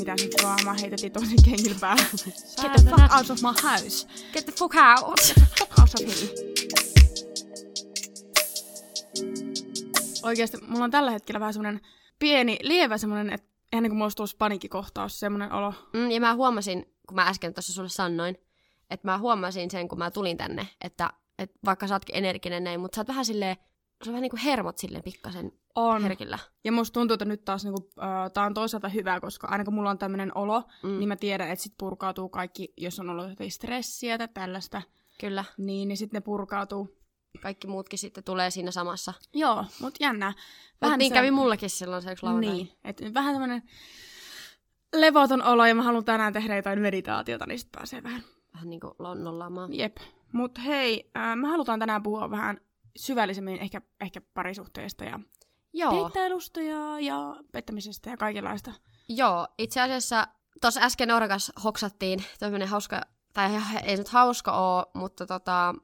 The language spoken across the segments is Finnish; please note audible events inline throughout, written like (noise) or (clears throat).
mitään sen draamaa, heitettiin tosi kengillä päälle. (laughs) Get the fuck out of my house. Get the fuck out! Fuck out of here. Oikeasti mulla on tällä hetkellä vähän semmonen pieni, lievä semmonen, että ihan niin kuin mulla olisi paniikkikohtaus, semmonen olo. Mm, ja mä huomasin, kun mä äsken tuossa sulle sanoin, että mä huomasin sen, kun mä tulin tänne, että, että vaikka sä ootkin energinen näin, mutta sä oot vähän silleen, se on vähän niin kuin hermot silleen pikkasen On. herkillä. Ja musta tuntuu, että nyt taas niinku, äh, tää on toisaalta hyvä, koska aina kun mulla on tämmöinen olo, Mm. niin mä tiedän, että sit purkautuu kaikki, jos on ollut jotain stressiä tai tällaista, Kyllä. niin, niin sitten ne purkautuu. Kaikki muutkin sitten tulee siinä samassa. Joo, mut jännää. Vähän niin se- kävi mullakin silloin se yksi lauantai. Niin, että vähän tämmönen levoton olo ja mä haluan tänään tehdä jotain meditaatiota, niin sit pääsee vähän. Vähän niin kuin nollaamaan. Jep. Mut hei, äh, me halutaan tänään puhua vähän syvällisemmin ehkä, ehkä parisuhteista ja Joo. deittailusta ja, ja pettämisestä ja kaikenlaista. Joo, itse asiassa tuossa äsken Orgas hoksattiin tämmöinen hauska, tai ei nyt hauska oo, mutta tota,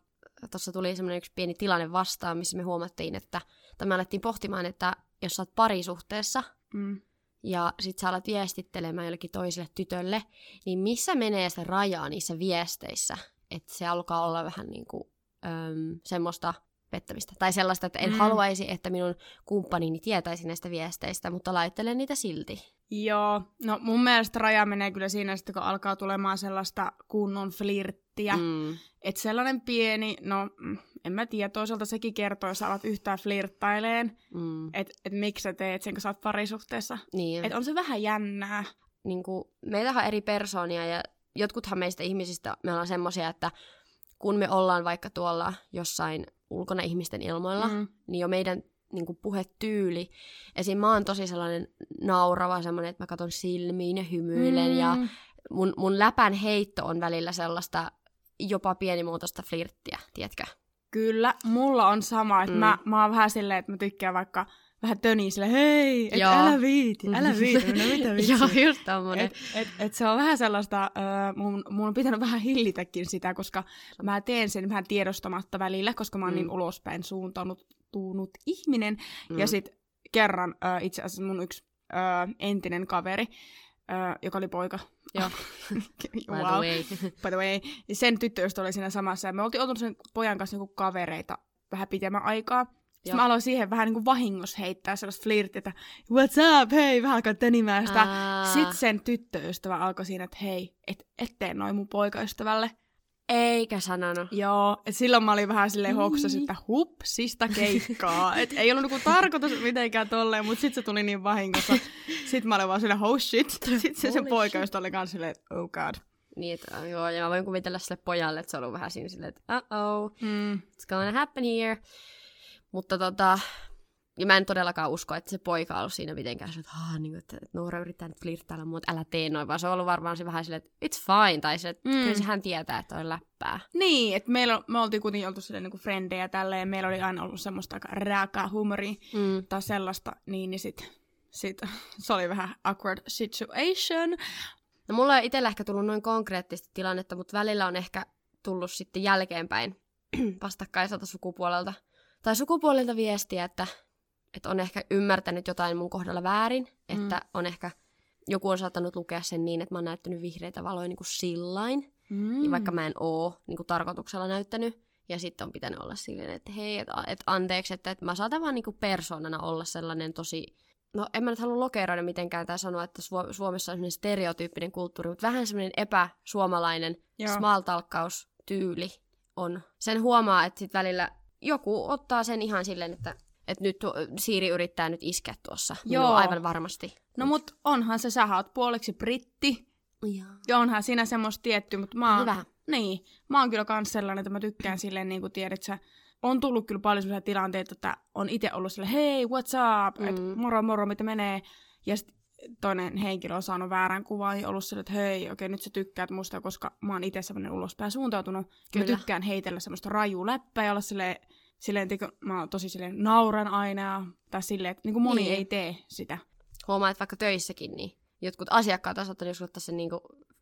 tuossa tuli semmoinen yksi pieni tilanne vastaan, missä me huomattiin, että, tai me alettiin pohtimaan, että jos sä oot parisuhteessa Mm. ja sit sä alat viestittelemään jollekin toiselle tytölle, niin missä menee se raja niissä viesteissä, että se alkaa olla vähän niin kuin äm, semmoista pettämistä. Tai sellaista, että en Mm. haluaisi, että minun kumppanini tietäisi näistä viesteistä, mutta laittelen niitä silti. Joo, no mun mielestä raja menee kyllä siinä sitten, kun alkaa tulemaan sellaista kunnon flirttiä. Mm. Että sellainen pieni, no mm, en mä tiedä, toisaalta sekin kertoo, jos sä alat yhtään flirttaileen, Mm. että et miksi sä teet sen, kun sä oot parisuhteessa. Niin, Että on se vähän jännää. niin kuin, meitähän on eri persoonia ja jotkuthan meistä ihmisistä, me ollaan semmoisia, että kun me ollaan vaikka tuolla jossain ulkona ihmisten ilmoilla, mm. Niin jo meidän niin kuin puhetyyli, esim. mä oon tosi sellainen naurava, semmoinen, että mä katson silmiin ja hymyilen mm. ja mun, mun läpän heitto on välillä sellaista jopa pienimuotoista flirttiä, tiedätkö? Kyllä, mulla on sama, että mm. mä, mä oon vähän silleen, että mä tykkään vaikka vähän töniä sille, hei, et Joo. älä viiti, älä viiti, no mitä (laughs) vitsiä. Joo, just tommonen. Et, et, et se on vähän sellaista, äh, mun, mun on pitänyt vähän hillitäkin sitä, koska mä teen sen vähän tiedostamatta välillä, koska mä oon Mm. mm. niin ulospäin suuntautunut tuunut ihminen. Mm. Ja sit kerran äh, itse asiassa mun yksi äh, entinen kaveri, äh, joka oli poika. Joo. (laughs) By the wow. way. (laughs) By the way. Sen tyttöystä oli siinä samassa. Ja me oltiin oltu sen pojan kanssa niinku kavereita vähän pitemmän aikaa. Joo. Sitten mä aloin siihen vähän niinku vahingossa heittää sellaista flirttiä, että what's up, hei, vähän alkaa tönimään sitä. Aa. Sitten sen tyttöystävä alkoi siinä, että hei, et, et tee noin mun poikaystävälle. Eikä sanonut. Joo, et silloin mä olin vähän silleen Niin. hoksas, että hupsista keikkaa. (laughs) et ei ollut niinku tarkoitus mitenkään tolleen, mutta sitten se tuli niin vahingossa. Sitten mä olin vaan silleen, oh shit. Sitten se sen poikaystävä oli kanssa silleen, oh god. Niin, että, joo, ja mä voin kuvitella sille pojalle, että se on ollut vähän siinä silleen, että uh-oh, Mm. it's gonna happen here. Mutta tota, ja mä en todellakaan usko, että se poika on ollut siinä mitenkään, se, että, ah, niin kuin, että, Noora yrittää nyt flirttailla, mutta älä tee noin, vaan se on ollut varmaan se vähän silleen, että it's fine, tai se, että Mm. mm. kyllä sehän tietää, että on läppää. Niin, että meillä, me oltiin kuitenkin oltu silleen niinku frendejä tälleen, ja meillä oli aina ollut semmoista aika rääkää huumoria Mm. tai sellaista, niin, niin sit, sit (laughs) se oli vähän awkward situation. No mulla ei itsellä ehkä tullut noin konkreettista tilannetta, mutta välillä on ehkä tullut sitten jälkeenpäin (clears throat) vastakkaiselta sukupuolelta. Tai sukupuolelta viestiä, että, että on ehkä ymmärtänyt jotain mun kohdalla väärin. Mm. Että on ehkä, joku on saattanut lukea sen niin, että mä oon näyttänyt vihreitä valoja niin kuin sillain. Mm. Ja vaikka mä en oo niin kuin tarkoituksella näyttänyt. Ja sitten on pitänyt olla silleen, että hei, että et anteeksi, että, että mä saatan vaan niin kuin persoonana olla sellainen tosi no en mä nyt halua lokeroida mitenkään tai sanoa, että Suo- Suomessa on semmoinen stereotyyppinen kulttuuri, mutta vähän semmoinen epäsuomalainen smaltalkkaustyyli on. Sen huomaa, että sit välillä joku ottaa sen ihan silleen, että, että nyt tuo, Siiri yrittää nyt iskeä tuossa. Joo. Joo. aivan varmasti. No mut onhan se, sä oot puoleksi britti, Joo. ja onhan siinä semmoista tietty, mutta mä oon, Hyvä. Niin, mä oon kyllä kans sellainen, että mä tykkään silleen, niin kuin tiedät sä, on tullut kyllä paljon sellaisia tilanteita, että on itse ollut silleen, hei, what's up, mm. et moro moro, mitä menee, ja sit toinen henkilö on saanut väärän kuvan ja ollut silleen, että hei, okei, nyt sä tykkäät musta, koska mä oon itse semmoinen ulospäin suuntautunut. Kyllä. Mä tykkään heitellä semmoista raju läppää ja olla silleen, silleen tiedätkö, mä oon tosi silleen nauran aina, tai silleen, että niin kuin moni Niin. ei tee sitä. Huomaa, että vaikka töissäkin, niin jotkut asiakkaat on saattanut joskus sen niin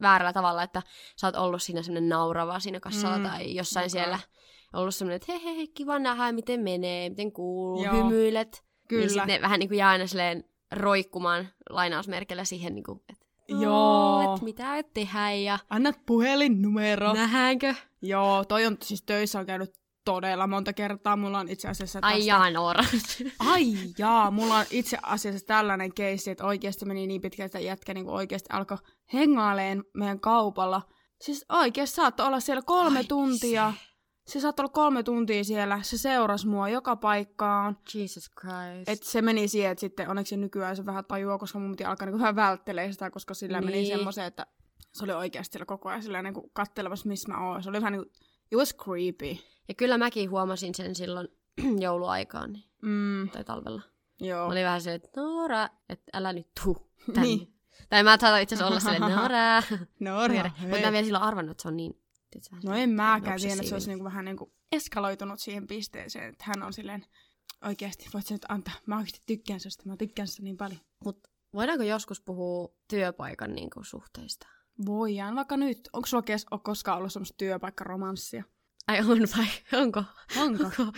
väärällä tavalla, että sä oot ollut siinä semmoinen naurava siinä kassalla Mm, tai jossain okay. siellä ollut semmoinen, että hei, hei, hei, kiva nähdä, miten menee, miten kuuluu, Joo. hymyilet. Kyllä. Niin sitten ne vähän niin kuin jää aina silleen roikkumaan lainausmerkillä siihen, niin kuin, että Joo. Et mitä et tehdä ja Annat puhelinnumero. nähdäänkö? Joo, toi on siis töissä on käynyt todella monta kertaa. Mulla on itse asiassa Ai tästä... jaa, Noora. (laughs) Ai jaa, mulla on itse asiassa tällainen keissi, että oikeasti meni niin pitkä, että jätkä niin oikeasti alkoi hengaileen meidän kaupalla. Siis oikeasti saattoi olla siellä kolme Ai tuntia. Se saattoi olla kolme tuntia siellä. Se seurasi mua joka paikkaan. Jesus Christ. Et se meni siihen, että sitten onneksi nykyään se vähän tajua, koska mun piti alkaa niinku vähän välttelee sitä, koska sillä niin. meni Niin. semmoiseen, että se oli oikeasti siellä koko ajan sillä niinku kattelemassa, missä mä oon. Se oli vähän niinku, it was creepy. Ja kyllä mäkin huomasin sen silloin (clears throat) jouluaikaan niin, Mm, tai talvella. joo. Mä olin vähän se, että Noora, että älä nyt tuu (laughs) tänne. Niin. Tai mä saatan itse asiassa olla silleen, Noora. (laughs) Norja, Mutta mä vielä silloin arvannut, että se on niin... tiedätkö, No en mäkään tiedä, että se olisi niinku vähän niinku eskaloitunut siihen pisteeseen, että hän on silleen, oikeasti, voit sä nyt antaa, mä oikeasti tykkään susta, mä tykkään susta niin paljon. Mut voidaanko joskus puhua työpaikan niin kuin, suhteista? Voidaan, vaikka nyt, onko sulla kes- ole koskaan ollut semmoista työpaikkaromanssia? Ai on vai? Onko? Onko? Onko?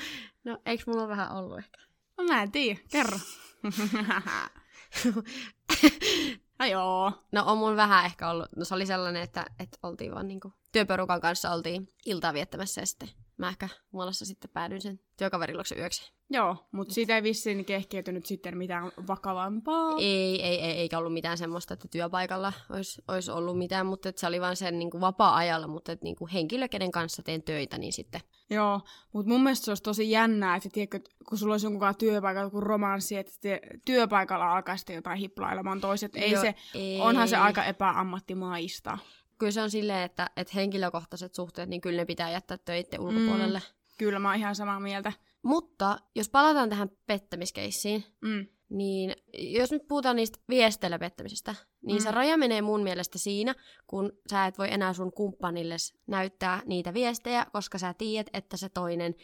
No eikö mulla vähän ollut ehkä? No mä en tiedä, kerro. (laughs) no joo. No on mun vähän ehkä ollut. No se oli sellainen, että, että oltiin vaan niinku työporukan kanssa oltiin iltaa viettämässä ja sitten mä ehkä muolassa sitten päädyin sen työkaverin luokse yöksi. Joo, mutta siitä ei vissiin kehkeytynyt sitten mitään vakavampaa. Ei, ei, ei, eikä ollut mitään semmoista, että työpaikalla olisi, olisi ollut mitään, mutta se oli vaan sen niin kuin vapaa-ajalla, mutta että niin kuin henkilö, kenen kanssa teen töitä, niin sitten Joo, mutta mun mielestä se olisi tosi jännää, että tiedätkö, kun sulla olisi jonkun kanssa työpaikalla joku romanssi, että te, työpaikalla alkaa sitten jotain hiplailemaan toiset. Ei Joo, se, ei. onhan se aika epäammattimaista. Kyllä se on silleen, että, että henkilökohtaiset suhteet, niin kyllä ne pitää jättää töiden ulkopuolelle. Mm. Kyllä mä oon ihan samaa mieltä. Mutta jos palataan tähän pettämiskeissiin, Mm. niin jos nyt puhutaan niistä viesteillä pettämisestä, niin mm. se Mm. raja menee mun mielestä siinä, kun sä et voi enää sun kumppanille näyttää niitä viestejä, koska sä tiedät, että se toinen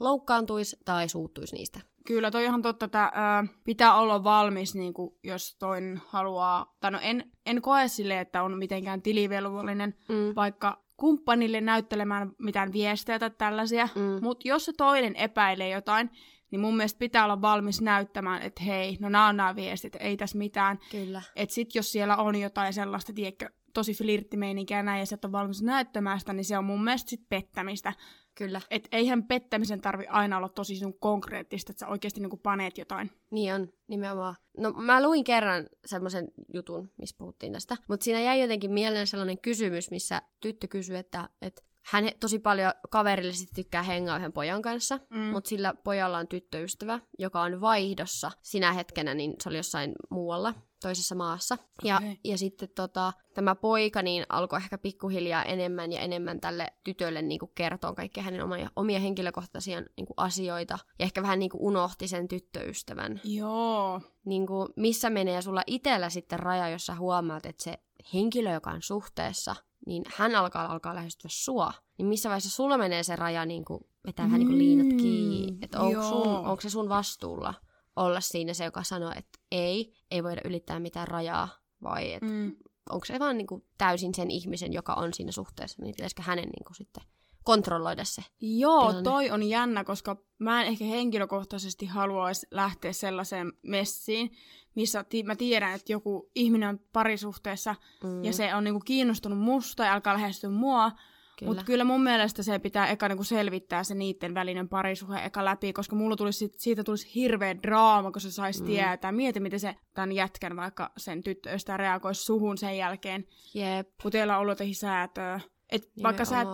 loukkaantuisi tai suuttuisi niistä. Kyllä, toi ihan totta, että ää, pitää olla valmis, niin kuin, jos toinen haluaa, tai no en, en koe sille, että on mitenkään tilivelvollinen Mm. vaikka kumppanille näyttelemään mitään viestejä tai tällaisia, Mm. mutta jos se toinen epäilee jotain, niin mun mielestä pitää olla valmis näyttämään, että hei, no nämä on nämä viestit, ei tässä mitään. Kyllä. Että sit jos siellä on jotain sellaista, tiedätkö, tosi flirttimeininkiä ja näin, ja et ole valmis näyttämään sitä, niin se on mun mielestä sit pettämistä. Kyllä. Et eihän pettämisen tarvi aina olla tosi sun konkreettista, että sä oikeasti niinku paneet jotain. Niin on, nimenomaan. No mä luin kerran semmoisen jutun, missä puhuttiin tästä, mutta siinä jäi jotenkin mieleen sellainen kysymys, missä tyttö kysyi, että, että hän tosi paljon kaverillisesti tykkää hengaa yhden pojan kanssa, mm. mutta sillä pojalla on tyttöystävä, joka on vaihdossa sinä hetkenä, niin se oli jossain muualla, toisessa maassa. Ja, Okei. ja sitten tota, tämä poika niin alkoi ehkä pikkuhiljaa enemmän ja enemmän tälle tytölle niin kuin kertoa kaikkia hänen omia, omia henkilökohtaisia niin kuin asioita. Ja ehkä vähän niin kuin unohti sen tyttöystävän. Joo. Niin kuin, missä menee sulla itsellä sitten raja, jossa huomaat, että se henkilö, joka on suhteessa, niin hän alkaa, alkaa lähestyä sua. Niin missä vaiheessa sulla menee se raja niin kuin, vetää vähän niin kuin liinat kiinni. Että onko, sun, onko se sun vastuulla olla siinä se, joka sanoo, että ei, ei voida ylittää mitään rajaa, vai että Mm. onko se vaan niin kuin täysin sen ihmisen, joka on siinä suhteessa, niin pitäisikö hänen niin kuin sitten kontrolloida se. Joo, tilanne. toi on jännä, koska mä en ehkä henkilökohtaisesti haluaisi lähteä sellaiseen messiin, missä ti- mä tiedän, että joku ihminen on parisuhteessa Mm, ja se on niinku kiinnostunut musta ja alkaa lähestyä mua, kyllä. mutta kyllä mun mielestä se pitää eka niinku selvittää se niiden välinen parisuhe eka läpi, koska mulla tulisi, sit- siitä tulisi hirveä draama, kun se saisi Mm. tietää. Mieti, miten se tämän jätkän vaikka sen tyttöystä reagoisi suhun sen jälkeen, Jep. kun teillä on ollut jotenkin säätöä. Et vaikka sä et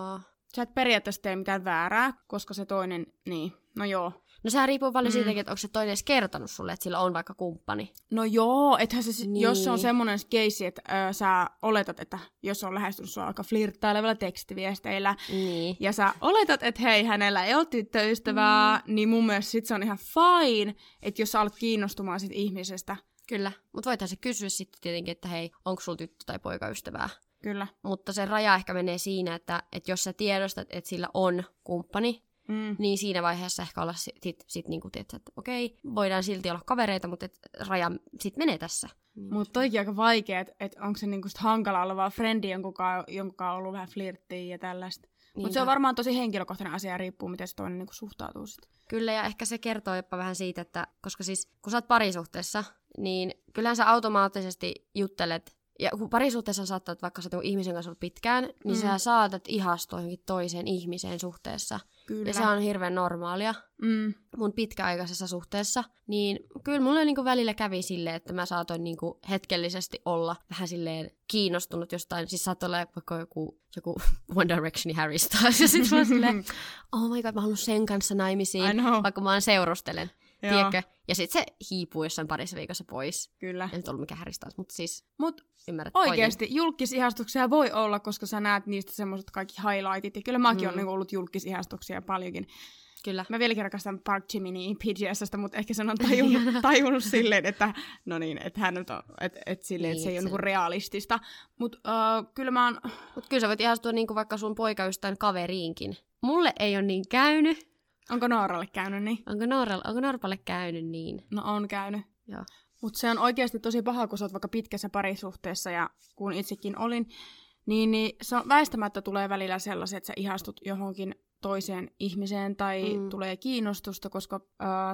sä et periaatteessa tee mitään väärää, koska se toinen, niin, no joo. No sehän riippuu paljon Mm. siitäkin, että onko se toinen edes kertonut sulle, että sillä on vaikka kumppani. No joo, ethän se, niin. jos se on semmoinen keissi, että ö, sä oletat, että jos on lähestynyt sua aika flirttailevilla tekstiviesteillä, Niin. ja sä oletat, että hei, hänellä ei ole tyttöystävää, mm. niin mun mielestä sit se on ihan fine, että jos sä alat kiinnostumaan sit ihmisestä. Kyllä. Mutta voitaisiin se kysyä sitten tietenkin, että hei, onko sulla tyttö tai poikaystävää. Kyllä. Mutta se raja ehkä menee siinä, että, että jos sä tiedostat, että sillä on kumppani, Mm. niin siinä vaiheessa ehkä olla sit, sit, sit niin kuin, että okei, voidaan silti olla kavereita, mutta et raja sitten menee tässä. Mutta toikin aika vaikea, että et onko se niinku sit hankala olla vaan frendi, jonka kanssa on ollut vähän flirttiä ja tällaista. Mutta se on varmaan tosi henkilökohtainen asia ja riippuu, miten se toinen niinku suhtautuu sit. Kyllä, ja ehkä se kertoo jopa vähän siitä, että koska siis kun sä oot parisuhteessa, niin kyllähän sä automaattisesti juttelet ja kun parisuhteessa saattaa, vaikka sä ihmisen kanssa ollut pitkään, niin Mm. sä saatat ihastua johonkin toiseen ihmiseen suhteessa. Kyllä. Ja se on hirveän normaalia Mm. mun pitkäaikaisessa suhteessa. Niin kyllä mulle niinku välillä kävi silleen, että mä saatoin niinku hetkellisesti olla vähän silleen kiinnostunut jostain. Siis saattoi olla vaikka joku, joku (laughs) One Directionin Harry Styles. Ja sit mä oon silleen, (laughs) oh my god, mä haluan sen kanssa naimisiin, vaikka mä vaan seurustelen. Joo, Tiedätkö? Ja sit se hiipuu jossain parissa viikossa pois. Kyllä. Ei nyt ollut mikään Styles, mutta siis Mut ymmärrät oikeasti julkisihastuksia voi olla, koska sä näet niistä semmoiset kaikki highlightit. Ja kyllä mäkin Mm. on niinku ollut julkisihastuksia paljonkin. Kyllä. Mä vieläkin rakastan Park Jiminy PGSstä, mutta ehkä sen on tajunnut, (laughs) tajunnut silleen, että no niin, että hän on, että et silleen, Niin, että se ei ole se- niinku realistista. Mutta uh, kyllä mä oon, Mutta kyllä sä voit ihastua niinku vaikka sun poikaystävän kaveriinkin. Mulle ei ole niin käynyt. Onko Nooralle käynyt niin? Onko, Nooralla, onko Norpalle käynyt niin? No on käynyt. Joo. Mutta se on oikeasti tosi paha, kun sä oot vaikka pitkässä parisuhteessa ja kun itsekin olin, niin, niin se on, väistämättä tulee välillä sellaiset, että sä ihastut johonkin toiseen ihmiseen tai Mm. tulee kiinnostusta, koska uh,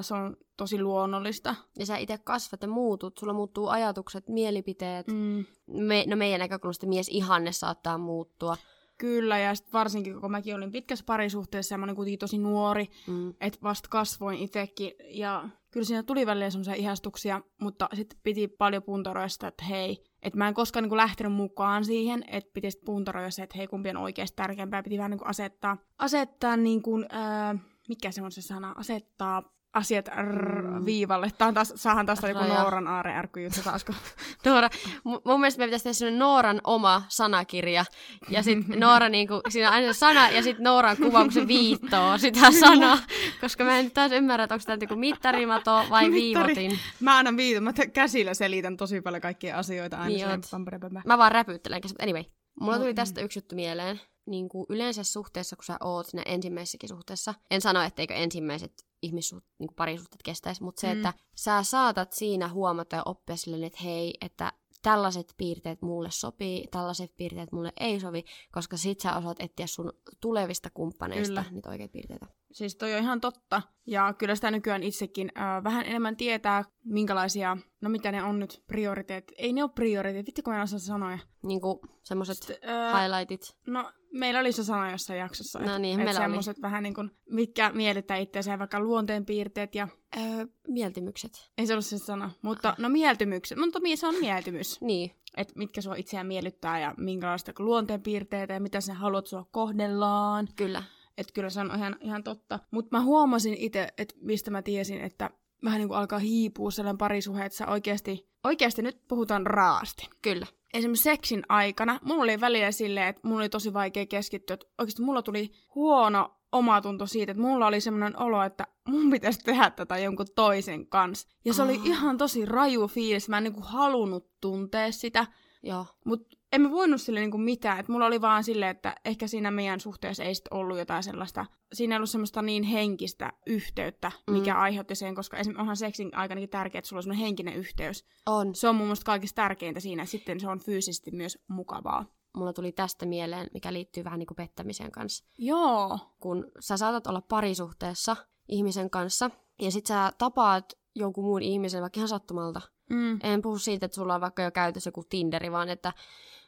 se on tosi luonnollista. Ja sä itse kasvat ja muutut, sulla muuttuu ajatukset, mielipiteet. Mm. Me, no meidän näkökulmasta mies ihanne saattaa muuttua. Kyllä, ja sit varsinkin kun mäkin olin pitkässä parisuhteessa ja mä olin kuitenkin tosi nuori, Mm. että vasta kasvoin itsekin. Ja kyllä siinä tuli välillä semmoisia ihastuksia, mutta sitten piti paljon puntaroida sitä, että hei, että mä en koskaan niin lähtenyt mukaan siihen, että piti sitten puntaroida se, että hei, kumpi on oikeasti tärkeämpää. Piti vähän niin asettaa, asettaa niin kuin, ää, mikä se on se sana, asettaa asiat rrr, Mm. viivalle. Tää on taas, saahan taas joku. Nooran aare ärkyjuttu taas, kun (laughs) Noora, mu- mun mielestä me pitäisi tehdä sellainen Nooran oma sanakirja. Ja sitten (laughs) Noora, niinku, siinä on aina sana ja sitten Nooran kuva, kun se viittoo sitä sanaa. Koska mä en nyt taas ymmärrä, että onko tämä niinku mittarimato vai Mittari. viivotin. Mä aina viitun, mä käsillä selitän tosi paljon kaikkia asioita aina. Niin. Mä vaan räpyttelen. Anyway, mulla No, tuli mm. tästä yksi juttu mieleen. Niin kuin yleensä suhteessa, kun sä oot siinä ensimmäisessäkin suhteessa, en sano, etteikö ensimmäiset ihmissuht, niin kuin parisuhteet kestäisi, mutta se, Mm. että sä saatat siinä huomata ja oppia silleen, että hei, että tällaiset piirteet mulle sopii, tällaiset piirteet mulle ei sovi, koska sit sä osaat etsiä sun tulevista kumppaneista Kyllä. niitä oikeita piirteitä. Siis toi on ihan totta. Ja kyllä sitä nykyään itsekin äh, vähän enemmän tietää, minkälaisia, no mitä ne on nyt, prioriteetit. Ei ne ole prioriteetit, vittu kun mä en osaa sanoja. Niin kuin semmoset Äh, highlightit. no, meillä oli se sana jossain jaksossa. No niin, et meillä oli. semmoset vähän niin kuin, mitkä miellyttää itseänsä, vaikka luonteenpiirteet ja... Öö, mieltymykset. Ei se ollut se sana, mutta no mieltymykset. Mutta mie- se on mieltymys. (laughs) Niin. Että mitkä sua itseään miellyttää ja minkälaista luonteenpiirteitä ja mitä sä haluat sua kohdellaan. Kyllä. Että kyllä se on ihan, ihan totta. Mutta mä huomasin itse, että mistä mä tiesin, että vähän niin kuin alkaa hiipua sellainen parisuhe, että sä oikeasti, oikeasti nyt puhutaan raasti. Kyllä. Esimerkiksi seksin aikana mulla oli välillä silleen, että mulla oli tosi vaikea keskittyä. Että oikeasti mulla tuli huono omatunto siitä, että mulla oli semmoinen olo, että mun pitäisi tehdä tätä jonkun toisen kanssa. Ja se oli Aa. ihan tosi raju fiilis. Mä en niin kuin halunnut tuntea sitä. Joo. Mutta en mä voinut sille niinku mitään. Et mulla oli vaan silleen, että ehkä siinä meidän suhteessa ei sit ollut jotain sellaista, siinä ei ollut semmoista niin henkistä yhteyttä, mikä Mm. mm. aiheutti sen, koska esimerkiksi onhan seksin aikanakin tärkeää, että sulla on semmoinen henkinen yhteys. On. Se on mun mielestä kaikista tärkeintä siinä, sitten se on fyysisesti myös mukavaa. Mulla tuli tästä mieleen, mikä liittyy vähän niin kuin pettämisen kanssa. Joo. Kun sä saatat olla parisuhteessa ihmisen kanssa, ja sit sä tapaat jonkun muun ihmisen vaikka ihan sattumalta. Mm. En puhu siitä, että sulla on vaikka jo käytössä joku Tinderi, vaan että,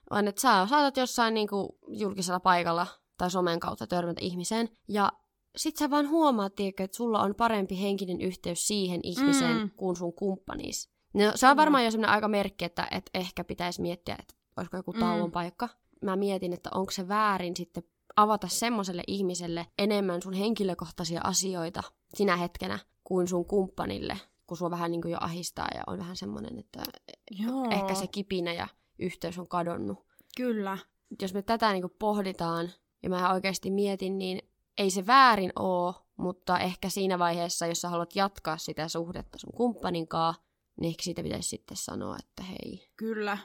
vaan että sä saatat jossain niin kuin julkisella paikalla tai somen kautta törmätä ihmiseen. Ja sit sä vaan huomaat, tiedätkö, että sulla on parempi henkinen yhteys siihen ihmiseen Mm. kuin sun kumppaniis. No, se on Kyllä. varmaan jo sellainen aika merkki, että, että ehkä pitäisi miettiä, että olisiko joku Mm. tauon paikka. Mä mietin, että onko se väärin sitten avata semmoiselle ihmiselle enemmän sun henkilökohtaisia asioita sinä hetkenä kuin sun kumppanille, kun sua vähän niin kuin jo ahistaa ja on vähän semmoinen, että Joo. ehkä se kipinä ja yhteys on kadonnut. Kyllä. Jos me tätä niin kuin pohditaan ja mä oikeasti mietin, niin ei se väärin oo, mutta ehkä siinä vaiheessa, jos sä haluat jatkaa sitä suhdetta sun kumppaninkaa, niin ehkä siitä pitäisi sitten sanoa, että hei. Kyllä.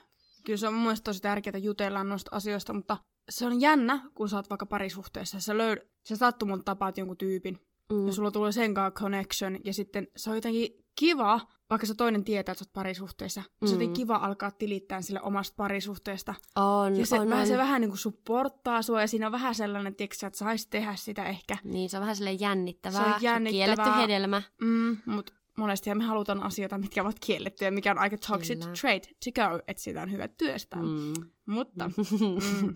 Kyllä se on mun mielestä tosi tärkeää jutella noista asioista, mutta se on jännä, kun sä oot vaikka parisuhteessa. Sä, löyd- sä sattumalta tapaat jonkun tyypin, Mm. ja sulla tulee sen kanssa connection, ja sitten se on jotenkin kiva, vaikka se toinen tietää, että sä oot parisuhteessa, mm. se on Mm. kiva alkaa tilittää sille omasta parisuhteesta. On, Ja se, on, vähän, on. se vähän niin kuin supporttaa sua, ja siinä on vähän sellainen, tiiäksä, että sais tehdä sitä ehkä. Niin, se on vähän silleen jännittävää. Se on jännittävää. Kielletty hedelmä. Mm, mutta monesti me halutaan asioita, mitkä ovat kiellettyjä, mikä on aika toxic Kyllä. trait to go, että sitä on hyvä työstää. Mm. Mutta, (laughs) mm,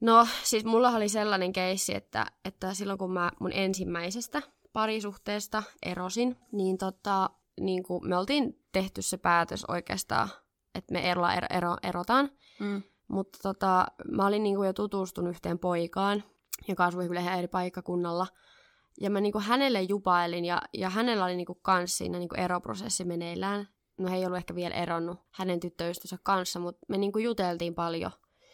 No, siis mulla oli sellainen keissi, että, että silloin kun mä mun ensimmäisestä parisuhteesta erosin, niin, tota, niin kuin me oltiin tehty se päätös oikeastaan, että me ero, ero, ero, erotaan. mm, Mutta tota, mä olin niin kuin jo tutustunut yhteen poikaan, joka asui kyllä ihan eri paikkakunnalla. Ja mä niin kuin hänelle jupailin ja, ja hänellä oli niin kuin kans siinä niin kuin eroprosessi meneillään. No he ei ollut ehkä vielä eronnut hänen tyttöystävänsä kanssa, mutta me niin kuin juteltiin paljon.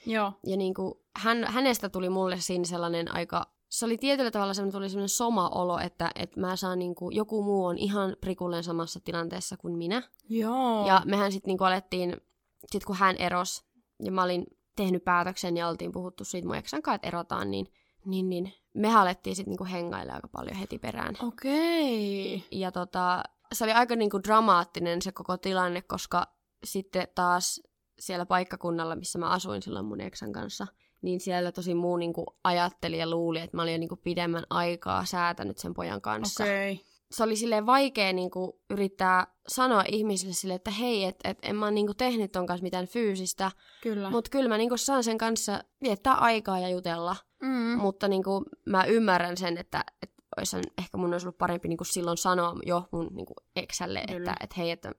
joo, Ja niin kuin hän, hänestä tuli mulle siinä sellainen aika, se oli tietyllä tavalla sellainen, tuli sellainen soma olo, että, että mä saan niin kuin, joku muu on ihan prikulleen samassa tilanteessa kuin minä. joo. Ja mehän sitten niinku alettiin, sit kun hän eros ja mä olin tehnyt päätöksen ja oltiin puhuttu siitä mun eksan kanssa, että erotaan, niin, niin, niin me alettiin sitten niinku hengailla aika paljon heti perään. Okei. Ja tota, se oli aika niinku dramaattinen se koko tilanne, koska sitten taas siellä paikkakunnalla, missä mä asuin silloin mun eksan kanssa, niin siellä tosi muu niinku ajatteli ja luuli, että mä olin jo niinku pidemmän aikaa säätänyt sen pojan kanssa Okei. se oli silleen vaikea niinku yrittää sanoa ihmisille sille, että hei, että et en mä niinku tehnyt ton kanssa mitään fyysistä, Kyllä. mutta kyllä mä niinku saan sen kanssa viettää aikaa ja jutella. mm. Mutta niinku mä ymmärrän sen, että et olisi ehkä mun olisi ollut parempi niinku silloin sanoa jo mun niinku eksälle, Kyllä. että et hei, että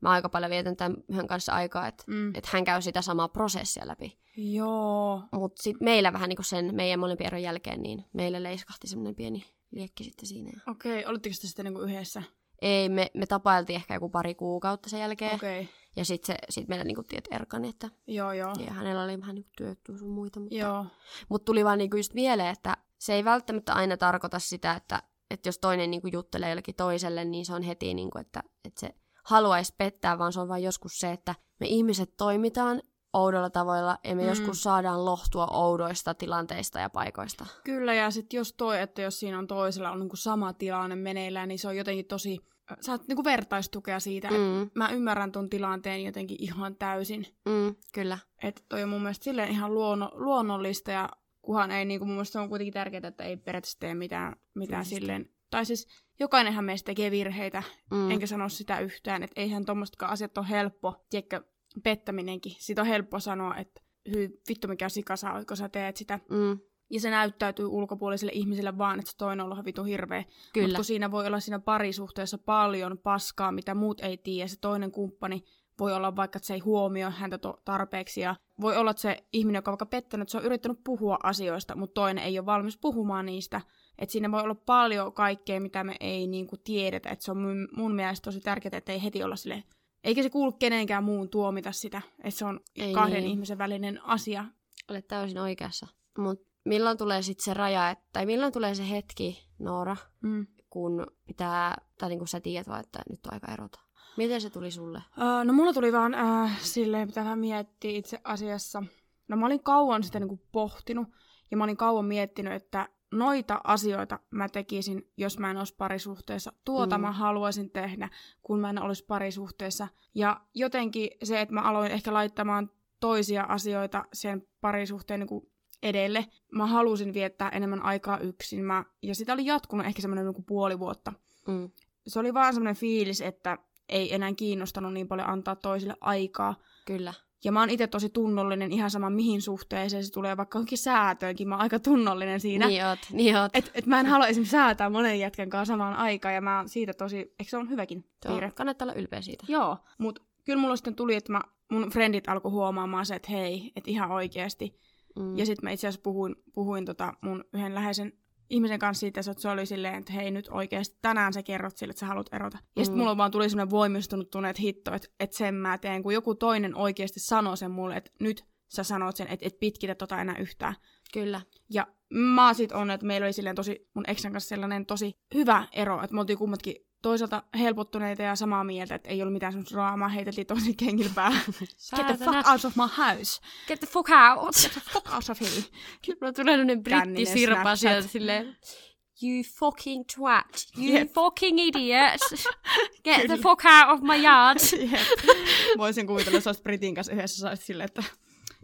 mä aika paljon vietän tämän yhden kanssa aikaa, että Mm. et hän käy sitä samaa prosessia läpi. Joo. Mutta sitten meillä vähän niinku sen meidän molempien eron jälkeen, niin meillä leiskahti semmoinen pieni liekki sitten siinä. Okei, olitteko te sitten niinku yhdessä? Ei, me, me tapailtiin ehkä joku pari kuukautta sen jälkeen. Okei. Ja sitten se, sit meillä niinku tiet erkani, että Joo, joo. ja hänellä oli vähän niinku työttyä sun muita. Mutta, Joo. mutta tuli vaan niinku just mieleen, että se ei välttämättä aina tarkoita sitä, että, että jos toinen niinku juttelee jollekin toiselle, niin se on heti, niinku, että, että se haluaisi pettää, vaan se on vain joskus se, että me ihmiset toimitaan oudolla tavoilla ja me Mm. joskus saadaan lohtua oudoista tilanteista ja paikoista. Kyllä, ja sitten jos toi, että jos siinä on toisella on niinku sama tilanne meneillään, niin se on jotenkin tosi... Saat niinku vertaistukea siitä, mm. Mm, että mä ymmärrän ton tilanteen jotenkin ihan täysin. mm, kyllä. Että toi on mun mielestä silleen ihan luonno, luonnollista, ja kuhan ei niinku mun mielestä se on kuitenkin tärkeää, että ei periaatteessa tee mitään, mitään silleen... Tai siis jokainenhan meistä tekee virheitä, Mm, enkä sano sitä yhtään, että eihän tommosetkaan asiat ole helppo, tiedätkö, pettäminenkin. Siitä on helppo sanoa, että hyi, vittu mikä sika saa, kun sä teet sitä. mm, Ja se näyttäytyy ulkopuoliselle ihmiselle vaan, että se toinen on ollut vitu hirveä. Mutta kyllä. kun siinä voi olla siinä parisuhteessa paljon paskaa, mitä muut ei tiedä, se toinen kumppani voi olla vaikka, että se ei huomioi häntä tarpeeksi. Ja voi olla, että se ihminen, joka on vaikka pettänyt, se on yrittänyt puhua asioista, mutta toinen ei ole valmis puhumaan niistä. Että siinä voi olla paljon kaikkea, mitä me ei niinku tiedetä. Että se on mun, mun mielestä tosi tärkeää, että ei heti olla sille eikä se kuulu kenenkään muun tuomita sitä, että se on Ei kahden niin. ihmisen välinen asia. Olet täysin oikeassa. Mutta milloin tulee sitten se raja, et, tai milloin tulee se hetki, Noora, Mm. kun pitää, tai niin kuin sä tiedät vaan, että nyt on aika erota? Miten se tuli sulle? Uh, no mulla tuli vaan uh, silleen, mitä mä miettii itse asiassa. No mä olin kauan sitä niinku pohtinut ja mä olin kauan miettinyt, että noita asioita mä tekisin, jos mä en olisi parisuhteessa. Tuota Mm. mä haluaisin tehdä, kun mä en olisi parisuhteessa. Ja jotenkin se, että mä aloin ehkä laittamaan toisia asioita sen parisuhteen niinku edelle. Mä halusin viettää enemmän aikaa yksin. Mä, ja sitä oli jatkunut ehkä semmoinen niinku puoli vuotta Mm. se oli vaan semmoinen fiilis, että ei enää kiinnostanut niin paljon antaa toisille aikaa. Kyllä. Ja mä oon itse tosi tunnollinen ihan sama mihin suhteeseen se tulee, vaikka onkin säätöönkin, mä oon aika tunnollinen siinä. Niin oot, niin oot. Et, et mä en halua esimerkiksi säätää monen jätkän kanssa samaan aikaan, ja mä oon siitä tosi, eikö se on hyväkin on, piirre? kannattaa olla ylpeä siitä. Joo, mutta kyllä mulla sitten tuli, että mä, mun frendit alkoi huomaamaan se, että hei, että ihan oikeasti. Mm. Ja sitten mä itse asiassa puhuin, puhuin tota mun yhden läheisen ihmisen kanssa siitä, että se oli silleen, että hei nyt oikeasti tänään sä kerrot sille, että sä haluat erota. Ja sitten Mm. mulla vaan tuli semmoinen voimistunut tunne, että hitto, että, että sen mä teen, kun joku toinen oikeasti sanoo sen mulle, että nyt sä sanot sen, että et pitkitä tota enää yhtään. Kyllä. Ja mä sit on, että meillä oli silleen tosi, mun eksän kanssa sellainen tosi hyvä ero, että me oltiin kummatkin toisaalta helpottuneita ja samaa mieltä, että ei ollut mitään semmoista draamaa, heiteltiin tosi kengillä päähän. (laughs) Get the fuck out of my house! Get the fuck out! Fuck out of here! (laughs) Mulla tulee Känninen brittisirpa sieltä silleen, You fucking twat. You Jep. fucking idiot. (laughs) Get the Kyllä. fuck out of my yard. Jep. Voisin kuvitella, että sä olisit Britin kanssa yhdessä, sä olisit silleen, että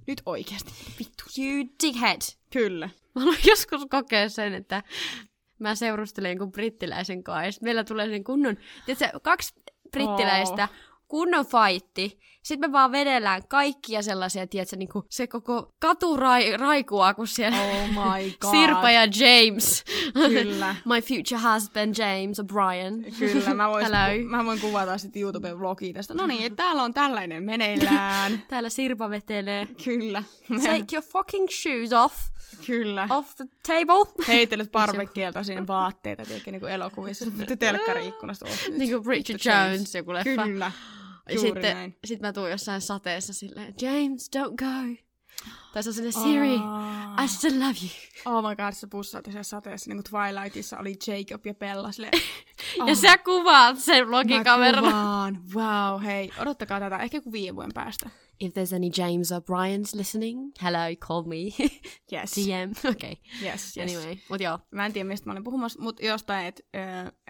nyt oikeasti, vittu. You dickhead. Kyllä. Mä haluan joskus kokea sen, että mä seurustelen jonkun brittiläisen kanssa, meillä tulee sen kunnon, tiedätkö, kaksi brittiläistä, oh kunnon fightti. Sitten me vaan vedellään kaikkia sellaisia, tiedätkö, niin kuin se koko katu rai, raikua, kun siellä Oh my god. (laughs) Sirpa ja James. Kyllä. (laughs) My future husband James O'Brien. Kyllä, mä voin, Hello. mä voin kuvata sitten YouTube-vlogia tästä. No niin, täällä on tällainen meneillään. (laughs) Täällä Sirpa vetelee. Kyllä. Take your fucking shoes off. Kyllä. Off the table. Heittelet parvekkeelta sinne vaatteita, tiedätkö, niin kuin elokuvissa. Sitten telkkari-ikkunasta off. niin kuin Bridget Jones, joku leffa. Kyllä. Ja Juuri sitten näin. sit mä tuun jossain sateessa silleen, James, don't go. Tai se on silleen, Siri, Aa. I still love you. Oh my god, se pussaat siellä sateessa, niin kuin Twilightissa oli Jacob ja Bella silleen. (laughs) Ja sä kuvaat sen vlogikameralla. Mä kuvaan. Wow, hei, odottakaa tätä, ehkä kuin viiden vuoden päästä. If there's any James O'Briens listening, hello, call me. (laughs) Yes. DM. (laughs) Okei. Yes, yes. Anyway, mut joo. Mä en tiedä, mistä mä olin puhumassa, mutta jostain, että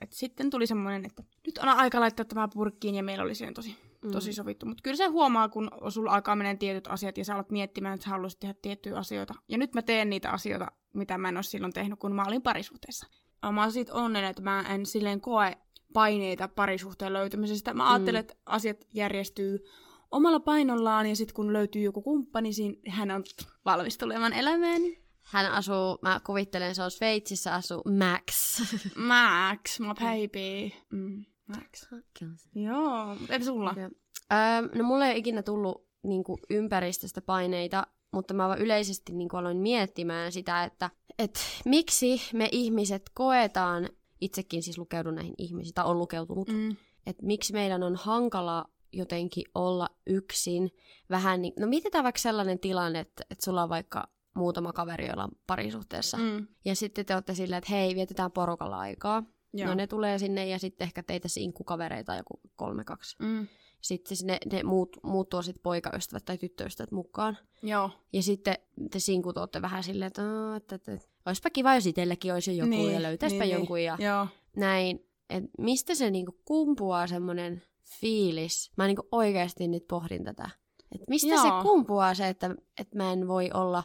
et sitten tuli semmoinen, että nyt on aika laittaa tämä purkkiin, ja meillä oli siihen tosi, tosi sovittu. Mutta kyllä se huomaa, kun sulla alkaa mennä tietyt asiat, ja sä alat miettimään, että sä haluaisit tehdä tiettyjä asioita. Ja nyt mä teen niitä asioita, mitä mä en ole silloin tehnyt, kun mä olin parisuhteessa. Ja Mä oon siitä onnellinen, että mä en silleen koe paineita parisuhteen löytymisestä. Mä ajattelen, että asiat järjestyy omalla painollaan, ja sitten kun löytyy joku kumppani, niin hän on valmis tulemaan elämääni. Hän asuu, mä kuvittelen, se on Sveitsissä asuu Max. Max, (laughs) my baby. Mm. Joo, entä sulla? Öö, no mulle ei ole ikinä tullut niin kuin, ympäristöstä paineita, mutta mä vaan yleisesti niin kuin, aloin miettimään sitä, että et, miksi me ihmiset koetaan, itsekin siis lukeudun näihin ihmisiin, tai on lukeutunut, Mm. että miksi meidän on hankala jotenkin olla yksin. Vähän niin, no mietitään vaikka sellainen tilanne, että, että sulla on vaikka muutama kaveri, joilla on parisuhteessa. Mm. Ja sitten te olette silleen, että hei, vietetään porukalla aikaa. Joo. No ne tulee sinne ja sitten ehkä teitä sinkkukavereita joku kolme, kaksi. Mm. Sitten siis ne, ne muut, muut tuo sit poikaystävät tai tyttöystävät mukaan. Joo. Ja sitten te sinkut olette vähän silleen, että, "Aa, että, että, että olisipa kiva, jos itselläkin olisi jo joku niin, ja löytäisipä niin, jonkun ja Joo. näin. Et mistä se niinku kumpuaa semmoinen fiilis? Mä niinku oikeasti nyt pohdin tätä. Et mistä Joo. se kumpuaa se, että, että mä en voi olla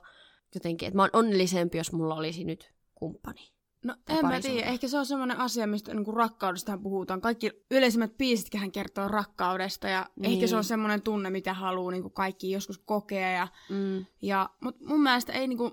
jotenkin, että mä oon onnellisempi, jos mulla olisi nyt kumppani. No en mä tiedä, ehkä se on semmoinen asia, mistä niinku rakkaudesta puhutaan. Kaikki yleisimmät biisitkähän kertoo rakkaudesta ja Niin. ehkä se on semmoinen tunne, mitä haluaa niinku kaikki joskus kokea. Ja, Mm. ja, mut mun mielestä ei niinku,